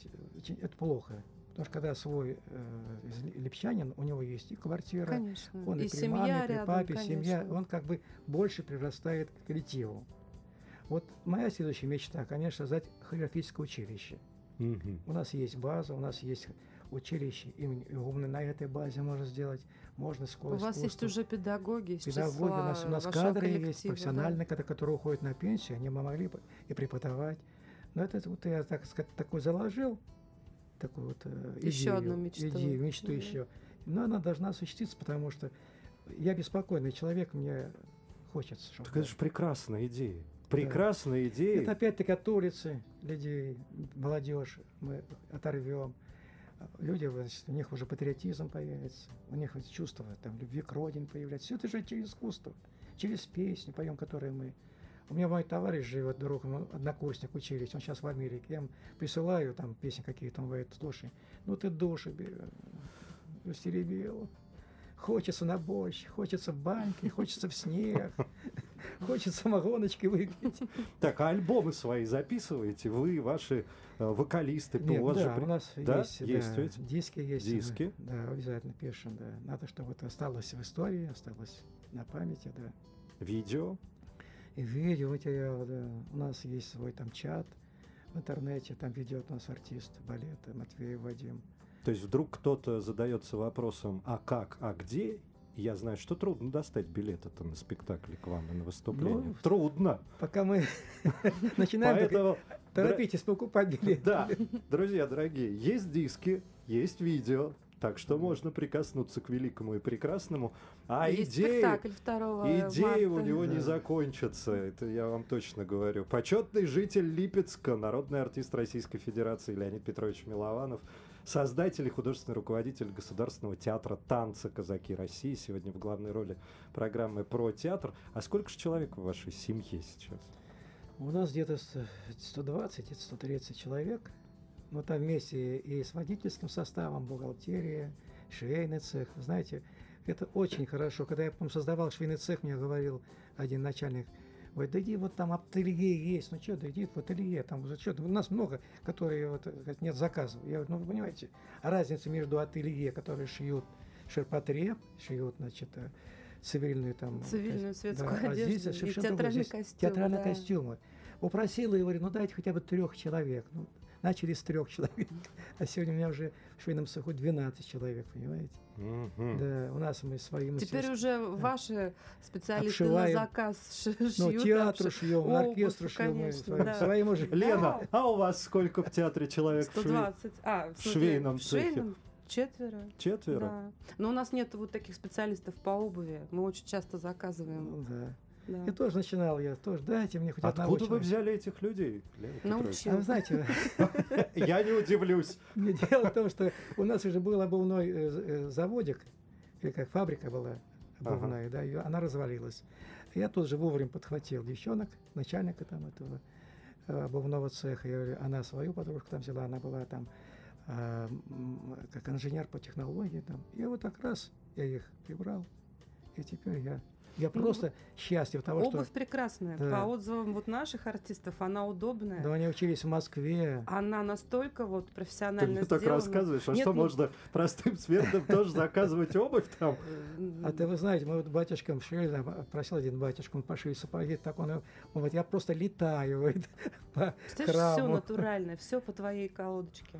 Speaker 4: это плохо. Потому что когда свой э, липчанин, у него есть и квартира,
Speaker 3: Конечно.
Speaker 4: он и,
Speaker 3: и
Speaker 4: при
Speaker 3: семья
Speaker 4: маме, при
Speaker 3: рядом,
Speaker 4: папе,
Speaker 3: конечно.
Speaker 4: семья, он как бы больше прирастает к коллективу. Вот моя следующая мечта, конечно, создать хореографическое училище.
Speaker 2: Мгм.
Speaker 4: У нас есть база, у нас есть училище имени Игумны. На этой базе можно сделать, можно
Speaker 3: У
Speaker 4: школу
Speaker 3: вас есть
Speaker 4: искусства.
Speaker 3: уже педагоги из
Speaker 4: Педагоги, у нас, у нас кадры есть,
Speaker 3: да?
Speaker 4: профессиональные, кадры, которые уходят на пенсию, они могли бы и преподавать. Но это вот я, так сказать, такой заложил, такую вот э,
Speaker 3: Еще
Speaker 4: идею,
Speaker 3: одну мечту.
Speaker 4: идею, мечту
Speaker 3: Да.
Speaker 4: еще. Но она должна осуществиться, потому что я беспокойный человек, мне хочется, чтобы...
Speaker 2: Так это же прекрасная идея. Прекрасная идея.
Speaker 4: Это опять-таки от улицы людей, молодежь мы оторвем. Люди, значит, у них уже патриотизм появится, у них вот чувство там, любви к родине появляется. Все это же через искусство, через песни, поем, которые мы. У меня мой товарищ живет, друг, однокурсник, учились, он сейчас в Америке. Я ему присылаю там песни какие-то, он говорит, слушай, ну ты души стеребил. Хочется на борщ, хочется в баньке, хочется в снег. хочется самогоночки выпить.
Speaker 2: Так, а альбомы свои записываете? Вы, ваши э, вокалисты?
Speaker 4: Нет,
Speaker 2: у вас
Speaker 4: да,
Speaker 2: же...
Speaker 4: у нас
Speaker 2: да?
Speaker 4: есть,
Speaker 2: есть
Speaker 4: да,
Speaker 2: ведь?
Speaker 4: диски есть.
Speaker 2: Диски?
Speaker 4: Да, обязательно пишем, да. Надо, чтобы это осталось в истории, осталось на памяти, да.
Speaker 2: Видео?
Speaker 4: И видеоматериал, да. У нас есть свой там чат в интернете, там ведет нас артист балета Матвеев Вадим.
Speaker 2: То есть вдруг кто-то задается вопросом, а как, а где? Я знаю, что трудно достать билеты-то на спектакль к вам и на выступление.
Speaker 4: Ну,
Speaker 2: трудно.
Speaker 4: Пока мы начинаем,
Speaker 2: Поэтому,
Speaker 4: торопитесь покупать билеты.
Speaker 2: да, друзья дорогие, есть диски, есть видео, так что можно прикоснуться к великому и прекрасному. А
Speaker 3: Есть
Speaker 2: идеи,
Speaker 3: спектакль 2
Speaker 2: идеи у
Speaker 3: марта.
Speaker 2: него не
Speaker 4: Да.
Speaker 2: закончатся, это я вам точно говорю. Почетный житель Липецка, народный артист Российской Федерации Леонид Петрович Милованов, создатель и художественный руководитель Государственного театра танца «Казаки России», сегодня в главной роли программы про театр. А сколько же человек в вашей семье сейчас?
Speaker 4: У нас где-то с- 120 и 130 человек. Но там вместе и с водительским составом, бухгалтерия, швейный цех. Знаете, это очень хорошо. Когда я, по создавал швейный цех, мне говорил один начальник, Ой, да иди, вот там ателье есть, ну что, да иди в ателье, там за что, у нас много, которые вот, нет заказов. Я говорю, ну вы понимаете, разница между ателье, которые шьют ширпотреб, шьют, значит, э, цивильную там...
Speaker 3: Цивильную
Speaker 4: ко-
Speaker 3: светскую
Speaker 4: а здесь
Speaker 3: одежду и
Speaker 4: совершенно другое.
Speaker 3: театральный
Speaker 4: Здесь
Speaker 3: костюм,
Speaker 4: Театральные
Speaker 3: да.
Speaker 4: костюмы. Упросила и говорю, ну дайте хотя бы трех человек. Ну, начали с трех человек. А сегодня у меня уже в швейном цеху 12 человек, понимаете?
Speaker 2: Мгм.
Speaker 4: Да, у нас мы свои
Speaker 3: Теперь уже ваши специалисты
Speaker 4: Обшиваем.
Speaker 3: на заказ ш- шьют.
Speaker 4: Ну, театру
Speaker 3: обши-
Speaker 4: шьем,
Speaker 3: обувь,
Speaker 4: оркестру шьем,
Speaker 3: конечно,
Speaker 4: своим,
Speaker 3: да.
Speaker 4: своим уже.
Speaker 2: Лена, а у вас сколько в театре человек? в шве-
Speaker 3: 120. А, в
Speaker 2: швейном
Speaker 3: в швейном четверо.
Speaker 2: Четверо?
Speaker 3: Да. Но у нас нет вот таких специалистов по обуви. Мы очень часто заказываем.
Speaker 4: Ну, да.
Speaker 3: Да.
Speaker 4: И тоже начинал я, тоже дайте мне хоть одного
Speaker 2: Откуда вы
Speaker 4: человека.
Speaker 2: взяли этих людей?
Speaker 3: Научил.
Speaker 4: А вы знаете,
Speaker 2: Я не удивлюсь.
Speaker 4: дело в том, что у нас уже был обувной э, э, заводик, или как фабрика была обувная, да, и она развалилась. Я тут же вовремя подхватил девчонок, начальника там этого э, обувного цеха. Я говорю, она свою подружку там взяла, она была там а, как инженер по технологии там. И вот так раз я их прибрал, и теперь я, я
Speaker 3: Ну,
Speaker 4: просто счастлив того,
Speaker 3: Обувь
Speaker 4: что
Speaker 3: прекрасная.
Speaker 4: Да.
Speaker 3: По отзывам вот наших артистов, она удобная.
Speaker 4: да, они учились в Москве.
Speaker 3: Она настолько вот
Speaker 2: Ты
Speaker 3: профессионально
Speaker 2: так
Speaker 3: сделана.
Speaker 2: рассказываешь, а
Speaker 3: Нет,
Speaker 2: что
Speaker 3: ну,
Speaker 2: можно простым смертным тоже заказывать обувь там?
Speaker 3: э,
Speaker 4: А ты вы знаете, мы вот батюшкам шили, просил один батюшка, он пошли сапоги, так он, он говорит, я просто летаю по
Speaker 3: все
Speaker 4: храму.
Speaker 3: натуральное, все по твоей колодочке.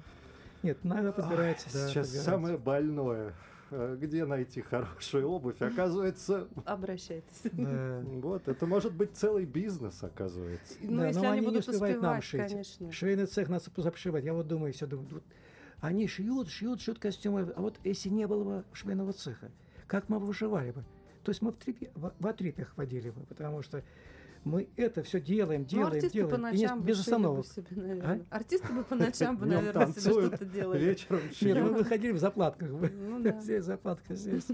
Speaker 4: Нет, надо подбирается, да,
Speaker 2: Сейчас самое больное. Э, Где найти хорошую обувь? Оказывается,
Speaker 3: Обращайтесь.
Speaker 4: Да.
Speaker 2: вот, это может быть целый бизнес, оказывается.
Speaker 3: Ну,
Speaker 4: Да,
Speaker 3: если
Speaker 4: но
Speaker 3: они будут
Speaker 4: успевают нам
Speaker 3: успевать,
Speaker 4: шить.
Speaker 3: конечно.
Speaker 4: Швейный цех надо запшивать. Я вот думаю, все думаю, вот они шьют, шьют, шьют костюмы, а вот если не было бы швейного цеха, как мы бы вышивали бы? То есть мы в, трепе, в, в отрепях ходили бы, потому что мы это все делаем,
Speaker 3: Ну,
Speaker 4: делаем,
Speaker 3: артисты по
Speaker 4: делаем, и не-
Speaker 3: ночам бы
Speaker 4: без
Speaker 3: шили
Speaker 4: остановок.
Speaker 3: бы себе, наверное.
Speaker 4: А?
Speaker 3: Артисты бы по ночам бы,
Speaker 2: Днем
Speaker 3: наверное, себе
Speaker 2: танцуют,
Speaker 3: что-то делали.
Speaker 2: вечером
Speaker 4: Нет,
Speaker 2: шьют.
Speaker 4: мы выходили в заплатках. бы.
Speaker 3: Ну да.
Speaker 4: Здесь заплатка, здесь.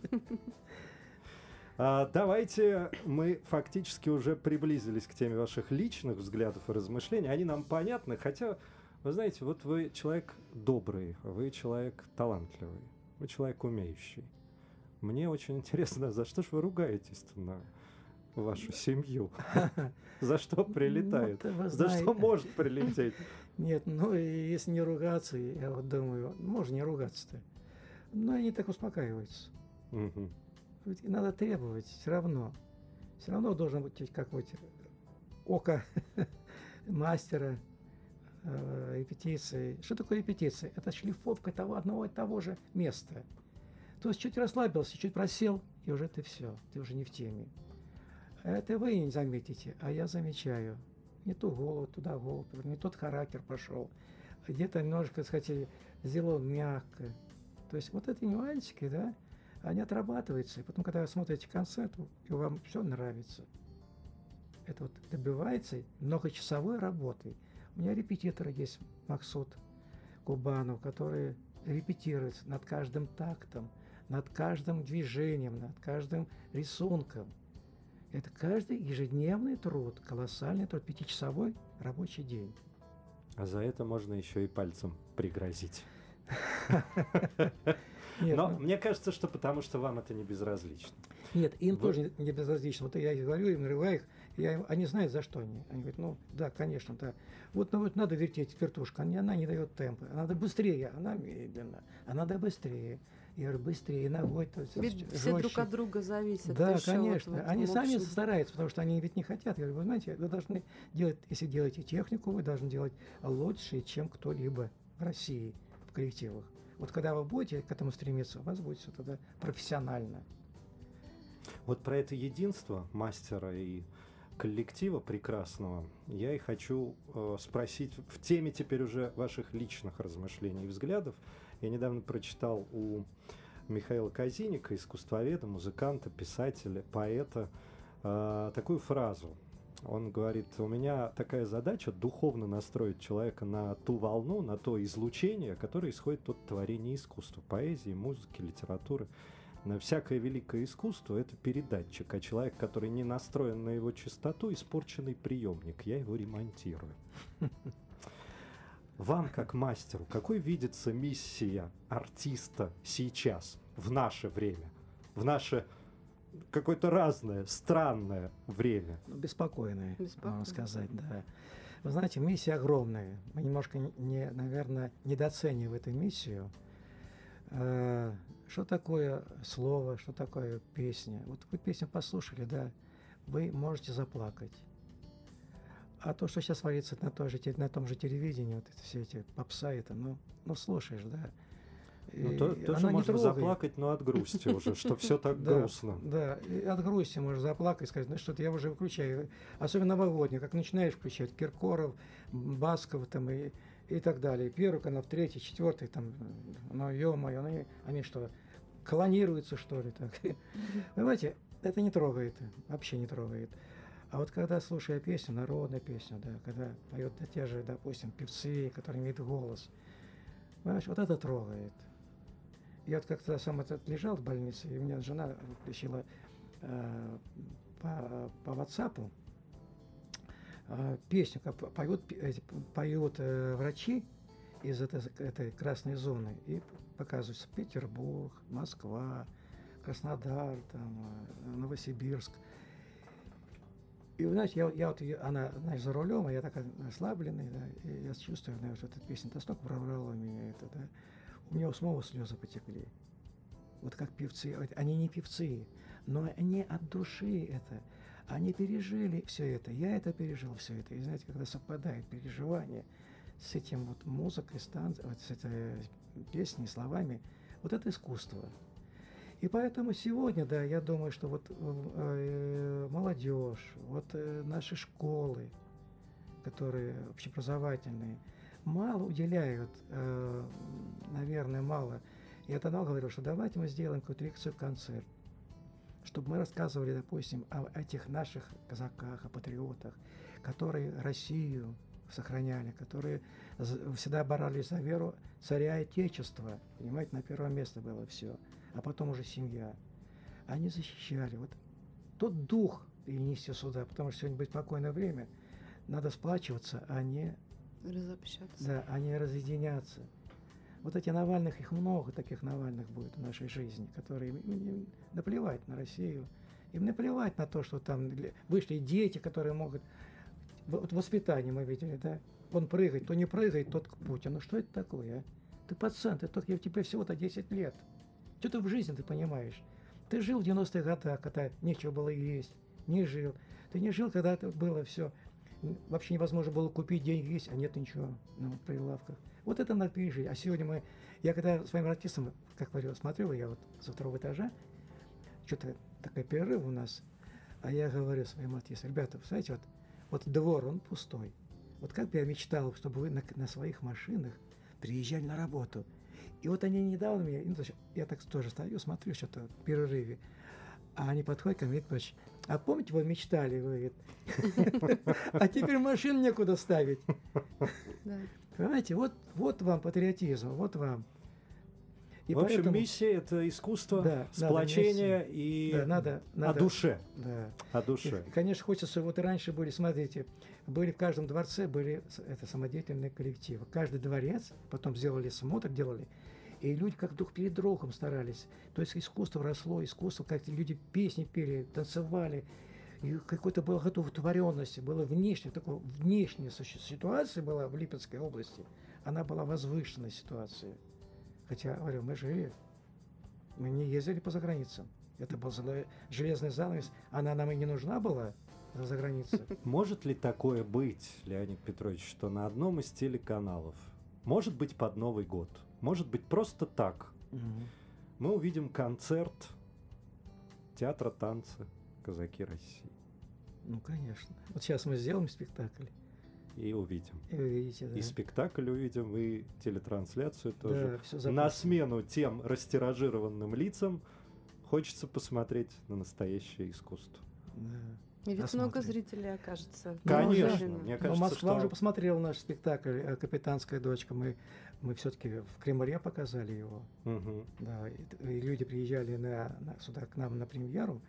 Speaker 2: А, давайте мы фактически уже приблизились к теме ваших личных взглядов и размышлений. Они нам понятны, хотя, вы знаете, вот вы человек добрый, вы человек талантливый, вы человек умеющий. Мне очень интересно, за что ж вы ругаетесь-то на вашу семью? За что прилетает?
Speaker 4: Ну,
Speaker 2: За что может прилететь?
Speaker 4: Нет, ну и если не ругаться, я вот думаю, можно не ругаться-то. Но они так успокаиваются. Ведь надо требовать все равно. Все равно должен быть ведь какое-то око мастера, э, репетиции. Что такое репетиция? Это шлифовка того одного и того же места. То есть чуть расслабился, чуть просел, и уже ты все, ты уже не в теме. Это вы не заметите, а я замечаю. Не ту голову, туда голову, не тот характер пошел. Где-то немножко, так сказать, сделал мягко. То есть вот эти нюансики, да, они отрабатываются. И потом, когда вы смотрите концерт, и вам все нравится, это вот добивается многочасовой работой. У меня репетиторы есть, Максут Кубанов, который репетирует над каждым тактом, над каждым движением, над каждым рисунком. Это каждый ежедневный труд, колоссальный труд, пятичасовой рабочий день.
Speaker 2: А за это можно еще и пальцем пригрозить. Нет, Но ну... мне кажется, что потому что вам это не безразлично.
Speaker 4: Нет, им Вы... тоже не безразлично. Вот я говорю, им нарываю их, я, они знают, за что они. Они говорят, ну да, конечно, да. Вот, ну, вот надо вертеть вертушку, она, она не дает темпа. Надо быстрее, она медленно. А надо быстрее. Я говорю, быстрее, ногой. То есть,
Speaker 3: ведь жестче. все друг от друга зависят.
Speaker 4: Да, конечно. Вот они сами общем... стараются, потому что они ведь не хотят. Я говорю, вы знаете, вы должны делать, если делаете технику, вы должны делать лучше, чем кто-либо в России в коллективах. Вот когда вы будете к этому стремиться, у вас будет все тогда профессионально.
Speaker 2: Вот про это единство мастера и коллектива прекрасного я и хочу э, спросить в теме теперь уже ваших личных размышлений и взглядов. Я недавно прочитал у Михаила Казиника, искусствоведа, музыканта, писателя, поэта, э, такую фразу. Он говорит, у меня такая задача духовно настроить человека на ту волну, на то излучение, которое исходит от творения искусства, поэзии, музыки, литературы. На всякое великое искусство – это передатчик, а человек, который не настроен на его чистоту, испорченный приемник. Я его ремонтирую. Вам, как мастеру, какой видится миссия артиста сейчас, в наше время, в наше какое-то разное, странное время.
Speaker 4: Ну, беспокойное, Беспокойное, можно сказать, да. Вы знаете, миссия огромная. Мы немножко, не, наверное, недооцениваем эту миссию. Э, что такое слово, что такое песня? Вот вы песню послушали, да, вы можете заплакать. А то, что сейчас творится на, той же, на том же телевидении, вот это, все эти попса, это, ну, ну слушаешь, да,
Speaker 2: ну, то, тоже можно заплакать, но от грусти уже, что все так грустно.
Speaker 4: Да, от грусти можно заплакать, сказать, ну что-то я уже выключаю. Особенно новогодний, как начинаешь включать Киркоров, Басков там и, и так далее. Первый канал, третий, четвертый, там, ну, ё-моё, они, они что, клонируются, что ли, так? Понимаете, это не трогает, вообще не трогает. А вот когда слушая песню, народную песню, да, когда поют да, те же, допустим, певцы, которые имеют голос, понимаешь, вот это трогает. Я вот как-то сам этот лежал в больнице, и у меня жена включила э, по, по WhatsApp э, песню, как поют, поют э, врачи из этой, этой красной зоны, и показывается Петербург, Москва, Краснодар, там, э, Новосибирск. И, знаете, я, я вот, она, знаешь, за рулем, а я так ослабленный, да, и я чувствую, знаешь, вот эта песня настолько прорвала меня это, да. У меня снова слезы потекли. Вот как певцы, они не певцы, но они от души это. Они пережили все это. Я это пережил все это. И знаете, когда совпадает переживание с этим вот музыкой, с танц, вот с этой песней, словами, вот это искусство. И поэтому сегодня, да, я думаю, что вот э, молодежь, вот э, наши школы, которые общеобразовательные, мало уделяют, э, наверное, мало. Я тогда говорил, что давайте мы сделаем какую-то лекцию-концерт, чтобы мы рассказывали, допустим, о этих наших казаках, о патриотах, которые Россию сохраняли, которые всегда боролись за веру царя и отечества. Понимаете, на первое место было все, а потом уже семья. Они защищали. Вот тот дух перенести сюда, потому что сегодня будет спокойное время, надо сплачиваться, а не
Speaker 3: разобщаться.
Speaker 4: Да, а не разъединяться. Вот эти Навальных, их много таких Навальных будет в нашей жизни, которые им наплевать на Россию, им наплевать на то, что там вышли дети, которые могут... Вот воспитание мы видели, да? Он прыгает, кто не прыгает, тот к Путину. Что это такое, а? Ты пацан, ты только, тебе всего-то 10 лет. Что ты в жизни ты понимаешь? Ты жил в 90-х годах, когда нечего было есть, не жил. Ты не жил, когда это было все вообще невозможно было купить, деньги есть, а нет ничего на прилавках. Вот это надо пережить. А сегодня мы, я когда своим артистам, как говорил, смотрел, я вот со второго этажа, что-то такой перерыв у нас, а я говорю своим артистам, ребята, знаете, вот, вот двор, он пустой. Вот как бы я мечтал, чтобы вы на, на своих машинах приезжали на работу. И вот они недавно мне, ну, я так тоже стою, смотрю что-то в перерыве, а они подходят ко мне, говорят, а помните, вы мечтали, говорит, а теперь машин некуда ставить. Понимаете, вот, вот вам патриотизм, вот вам.
Speaker 2: И в общем, поэтому... миссия это искусство, да, сплочение надо и да, надо, надо, о душе.
Speaker 4: Да.
Speaker 2: О душе.
Speaker 4: И, конечно, хочется, вот и раньше были, смотрите, были в каждом дворце были это самодеятельные коллективы. Каждый дворец, потом сделали смотр, делали. И люди как дух перед рухом старались. То есть искусство росло, искусство, как люди песни пели, танцевали. И какой-то была готовотворенность, была внешняя, такая внешняя ситуация была в Липецкой области. Она была возвышенной ситуацией. Хотя, говорю, мы жили, мы не ездили по заграницам. Это был железный занавес, она нам и не нужна была за границей.
Speaker 2: Может ли такое быть, Леонид Петрович, что на одном из телеканалов, может быть под Новый год, может быть просто так, угу. мы увидим концерт театра танца «Казаки России».
Speaker 4: Ну, конечно. Вот сейчас мы сделаем спектакль
Speaker 2: и увидим.
Speaker 4: И увидите, да.
Speaker 2: И спектакль увидим, и телетрансляцию тоже. Да, все На смену тем растиражированным лицам хочется посмотреть на настоящее искусство.
Speaker 3: Да. И ведь много зрителей окажется.
Speaker 2: Конечно. Ну, мне кажется,
Speaker 4: Но Москва что... уже посмотрела наш спектакль э, «Капитанская дочка». Мы, мы все-таки в Кремле показали его. Угу. Да, и, и люди приезжали на, на, сюда к нам на премьеру,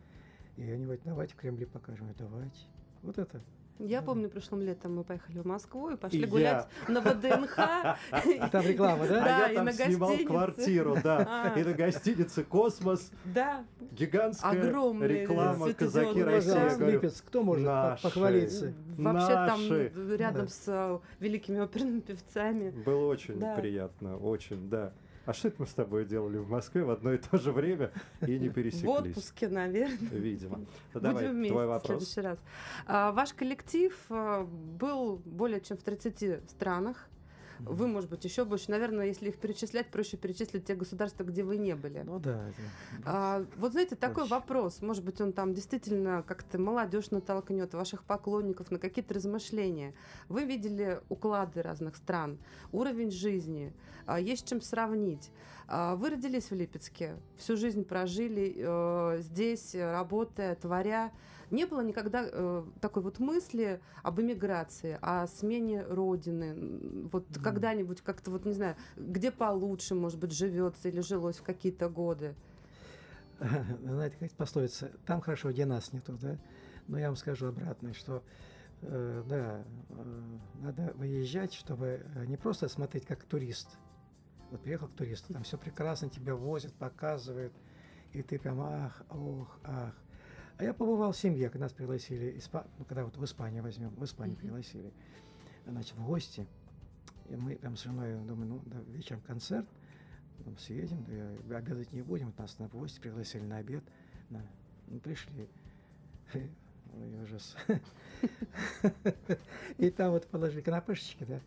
Speaker 4: и они говорят, давайте в Кремле покажем. И давайте. Вот это
Speaker 3: я помню, прошлым летом мы поехали в Москву и пошли и гулять я. на ВДНХ.
Speaker 4: А там реклама, да?
Speaker 2: Да, а я там снимал квартиру, да. А. И на гостинице «Космос».
Speaker 3: Да.
Speaker 2: Гигантская реклама «Казаки России».
Speaker 4: Липец, кто может похвалиться?
Speaker 3: Вообще там рядом с э, великими оперными певцами.
Speaker 2: Было очень приятно, очень, да. А что это мы с тобой делали в Москве в одно и то же время и не пересеклись? В
Speaker 3: отпуске, наверное.
Speaker 2: Видимо.
Speaker 3: Ну, давай, Будем вместе твой вопрос. в следующий раз. А, ваш коллектив а, был более чем в 30 странах. Вы, может быть, еще больше. Наверное, если их перечислять, проще перечислить те государства, где вы не были.
Speaker 4: Ну да.
Speaker 3: А, вот знаете, такой Очень. вопрос. Может быть, он там действительно как-то молодежь натолкнет, ваших поклонников на какие-то размышления. Вы видели уклады разных стран, уровень жизни, а, есть чем сравнить. А, вы родились в Липецке, всю жизнь прожили э, здесь, работая, творя. Не было никогда э, такой вот мысли об эмиграции, о смене родины. Вот mm. когда-нибудь как-то вот, не знаю, где получше, может быть, живется или жилось в какие-то годы?
Speaker 4: Знаете, как пословица, там хорошо, где нас нету, да? Но я вам скажу обратное, что э, да, э, надо выезжать, чтобы э, не просто смотреть как турист. Вот приехал к туристу, там все прекрасно, тебя возят, показывают, и ты прям ах, ох, ах. А я побывал в семье, когда нас пригласили, ну, когда вот в Испанию возьмем, в Испанию пригласили, значит, в гости. И мы прям с женой думаю, ну, да, вечером концерт, ну, съедем, да, обедать не будем, нас на гости пригласили на обед. На, ну, пришли. Ой, ужас. И там вот положили канапешечки, да,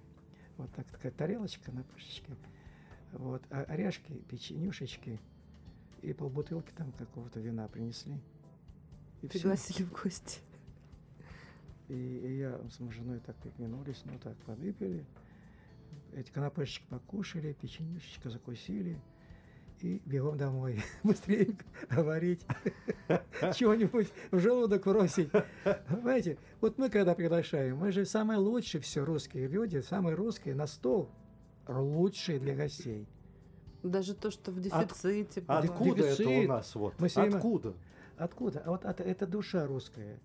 Speaker 4: вот так, такая тарелочка на пышечке, вот, а орешки, печенюшечки и полбутылки там какого-то вина принесли.
Speaker 3: И Пригласили все. в гости.
Speaker 4: И, и я с моей женой так прикинулись, ну так подыпили. Эти канапешечки покушали, печенюшечка закусили. И бегом домой. Быстрее говорить. Чего-нибудь в желудок бросить. Понимаете, вот мы когда приглашаем, мы же самые лучшие все русские люди, самые русские на стол, лучшие для гостей.
Speaker 3: Даже то, что в дефиците.
Speaker 2: От, откуда Дефицит. это у нас? Вот? Мы откуда?
Speaker 4: Откуда? А вот это, это душа русская.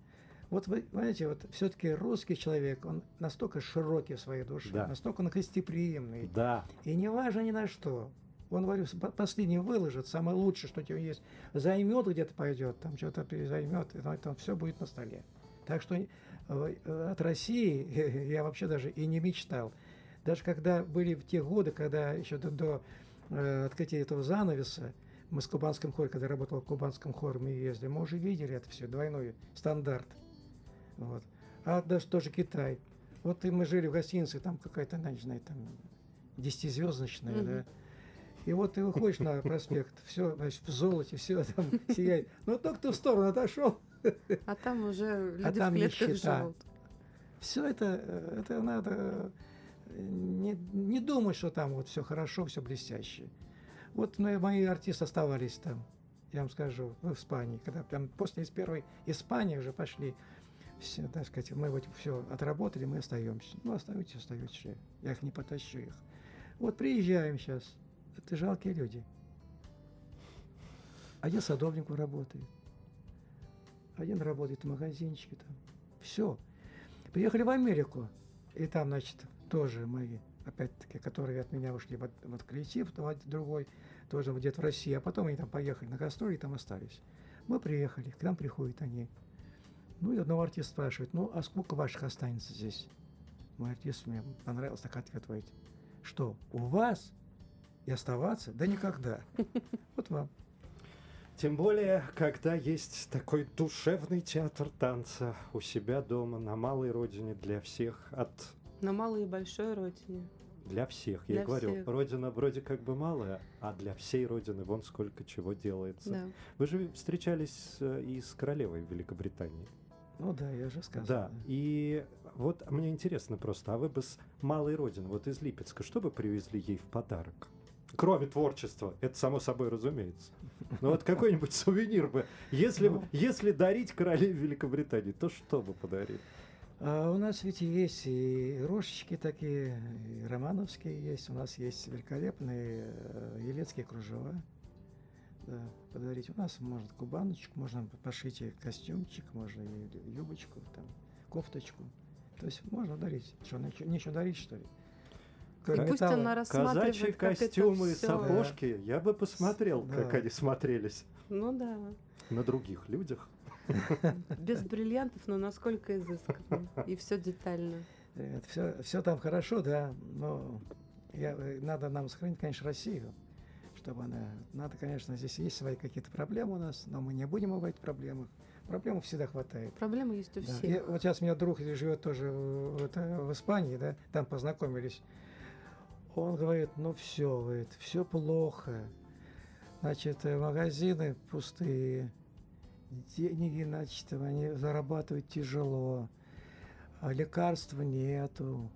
Speaker 4: Вот вы понимаете, вот все-таки русский человек, он настолько широкий в своей душе, да. настолько он гостеприимный.
Speaker 2: Да.
Speaker 4: И не важно ни на что. Он, говорю, последний выложит, самое лучшее, что у него есть. Займет где-то пойдет, там что-то займет, это, это все будет на столе. Так что э, от России я вообще даже и не мечтал. Даже когда были в те годы, когда еще до, до э, открытия этого занавеса, мы с кубанским хором, когда работал в кубанском хоре, мы ездили, мы уже видели это все, двойной стандарт. Вот. А даже тоже Китай. Вот и мы жили в гостинице, там какая-то, не знаю, там десятизвездочная, mm-hmm. да. И вот ты выходишь на проспект, все, значит, в золоте, все там сияет. Но только ты в сторону отошел.
Speaker 3: А там уже люди а там в клетках живут.
Speaker 4: Все это, это надо не, не думать, что там вот все хорошо, все блестяще. Вот ну, мои артисты оставались там, я вам скажу, в Испании, когда прям после из первой Испании уже пошли все, так сказать, мы вот все отработали, мы остаемся. Ну, остаетесь, остаетесь. Я их не потащу их. Вот приезжаем сейчас. Это жалкие люди. Один садовником работает. Один работает в магазинчике там. Все. Приехали в Америку. И там, значит, тоже мои, опять-таки, которые от меня ушли в, в коллектив, другой, тоже где-то в России. А потом они там поехали на гастроли и там остались. Мы приехали, к нам приходят они. Ну и одного артиста спрашивает, ну а сколько ваших останется здесь? Мой артист, мне понравился так ответ. Что, у вас и оставаться? Да никогда. Вот вам.
Speaker 2: Тем более, когда есть такой душевный театр танца у себя дома, на малой родине для всех от...
Speaker 3: На малой и большой родине.
Speaker 2: Для всех, я для говорю, всех. родина вроде как бы малая, а для всей родины вон сколько чего делается. Да. Вы же встречались э, и с королевой Великобритании.
Speaker 4: Ну да, я же сказал.
Speaker 2: Да. да, и вот мне интересно просто, а вы бы с малой родины, вот из Липецка, что бы привезли ей в подарок? Кроме творчества, это само собой разумеется. Ну вот какой-нибудь сувенир бы, если, ну, если дарить королеве Великобритании, то что бы подарить?
Speaker 4: А у нас ведь есть и рожечки такие, и романовские есть, у нас есть великолепные э, елецкие кружева. Да, подарить. У нас может кубаночку, можно пошить и костюмчик, можно и юбочку, там, кофточку. То есть можно дарить. Что, нечего, нечего дарить, что ли?
Speaker 3: И пусть она рассматривает,
Speaker 2: Казачьи костюмы и сапожки, да. я бы посмотрел, да. как они смотрелись.
Speaker 3: Ну да.
Speaker 2: На других людях.
Speaker 3: Без бриллиантов, но насколько изысканно. И все детально.
Speaker 4: Это все, все там хорошо, да, но я, надо нам сохранить, конечно, Россию, чтобы она... Надо, конечно, здесь есть свои какие-то проблемы у нас, но мы не будем об этих проблемах. Проблем всегда хватает.
Speaker 3: Проблемы есть у всех.
Speaker 4: Да. И вот сейчас у меня друг живет тоже в, это, в Испании, да, там познакомились. Он говорит, ну все, говорит, все плохо. Значит, э, магазины пустые, деньги, значит, они зарабатывают тяжело, а лекарств нету,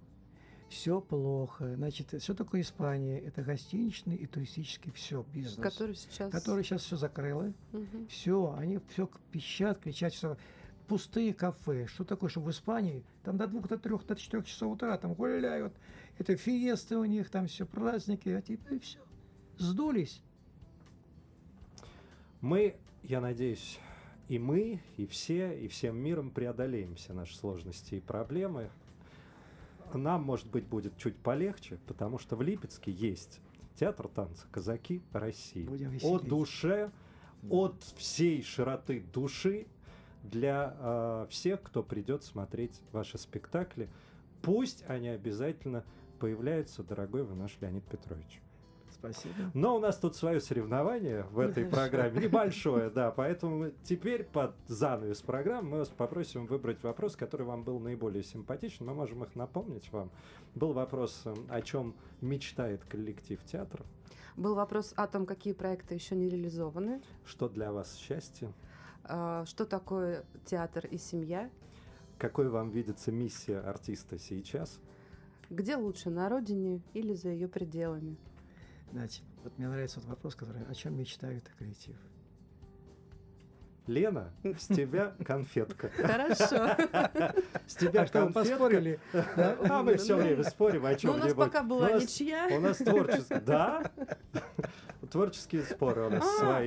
Speaker 4: все плохо. Значит, все такое Испания? Это гостиничный и туристический все бизнес.
Speaker 3: Который сейчас...
Speaker 4: Который сейчас все закрыло. Угу. Все, они все пищат, кричат, все пустые кафе. Что такое, что в Испании там до двух, до трех, до четырех часов утра там гуляют. Это фиесты у них, там все праздники, а теперь все. Сдулись.
Speaker 2: Мы, я надеюсь, и мы, и все, и всем миром преодолеем все наши сложности и проблемы. Нам, может быть, будет чуть полегче, потому что в Липецке есть театр танца «Казаки России». О душе, от всей широты души для э, всех, кто придет смотреть ваши спектакли. Пусть они обязательно появляются, дорогой вы наш Леонид Петрович.
Speaker 4: Спасибо.
Speaker 2: Но у нас тут свое соревнование в этой программе, небольшое, да, поэтому теперь под занавес программы мы вас попросим выбрать вопрос, который вам был наиболее симпатичен. Мы можем их напомнить вам. Был вопрос, э, о чем мечтает коллектив театра.
Speaker 3: Был вопрос о том, какие проекты еще не реализованы.
Speaker 2: Что для вас счастье?
Speaker 3: А, что такое театр и семья?
Speaker 2: Какой вам видится миссия артиста сейчас?
Speaker 3: Где лучше, на родине или за ее пределами?
Speaker 4: Значит, вот мне нравится вот вопрос, который о чем мечтает коллектив.
Speaker 2: Лена, с тебя конфетка.
Speaker 3: Хорошо.
Speaker 2: С тебя а что, поспорили? А мы все время спорим, о чем
Speaker 3: Ну, у нас пока была ничья.
Speaker 2: У нас творческий, да? Творческие споры у нас а,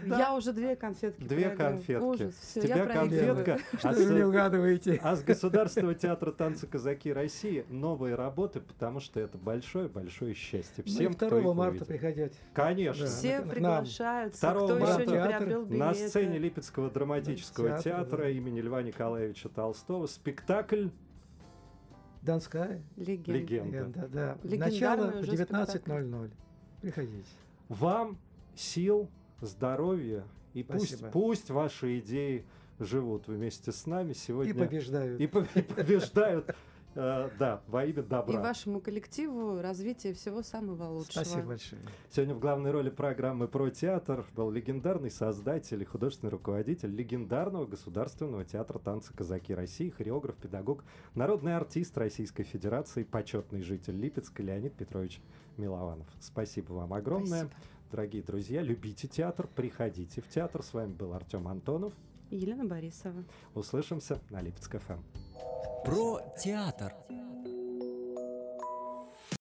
Speaker 2: свои.
Speaker 3: Я уже две конфетки.
Speaker 2: Две конфетки.
Speaker 3: С тебя конфетка.
Speaker 4: Что вы не угадываете?
Speaker 2: А с Государственного театра танца «Казаки России» новые работы, потому что это большое-большое счастье. Всем,
Speaker 4: 2 марта приходить.
Speaker 2: Конечно.
Speaker 3: Все приглашаются, кто еще не приобрел билеты.
Speaker 2: На сцене Липецкого драматического театра, театра да. имени Льва Николаевича Толстого спектакль
Speaker 4: Донская
Speaker 3: легенда.
Speaker 2: легенда.
Speaker 4: да. Начало в 19.00. Приходите.
Speaker 2: Вам сил, здоровья и пусть, пусть ваши идеи живут вместе с нами сегодня. И
Speaker 4: побеждают.
Speaker 2: И, и побеждают Э, да, во имя добра.
Speaker 3: И вашему коллективу развития всего самого лучшего.
Speaker 4: Спасибо большое.
Speaker 2: Сегодня в главной роли программы «Про театр» был легендарный создатель и художественный руководитель легендарного государственного театра танца «Казаки России», хореограф, педагог, народный артист Российской Федерации, почетный житель Липецка Леонид Петрович Милованов. Спасибо вам огромное. Спасибо. Дорогие друзья, любите театр, приходите в театр. С вами был Артем Антонов.
Speaker 3: Елена Борисова.
Speaker 2: Услышимся на Липецк ФМ.
Speaker 1: Про театр.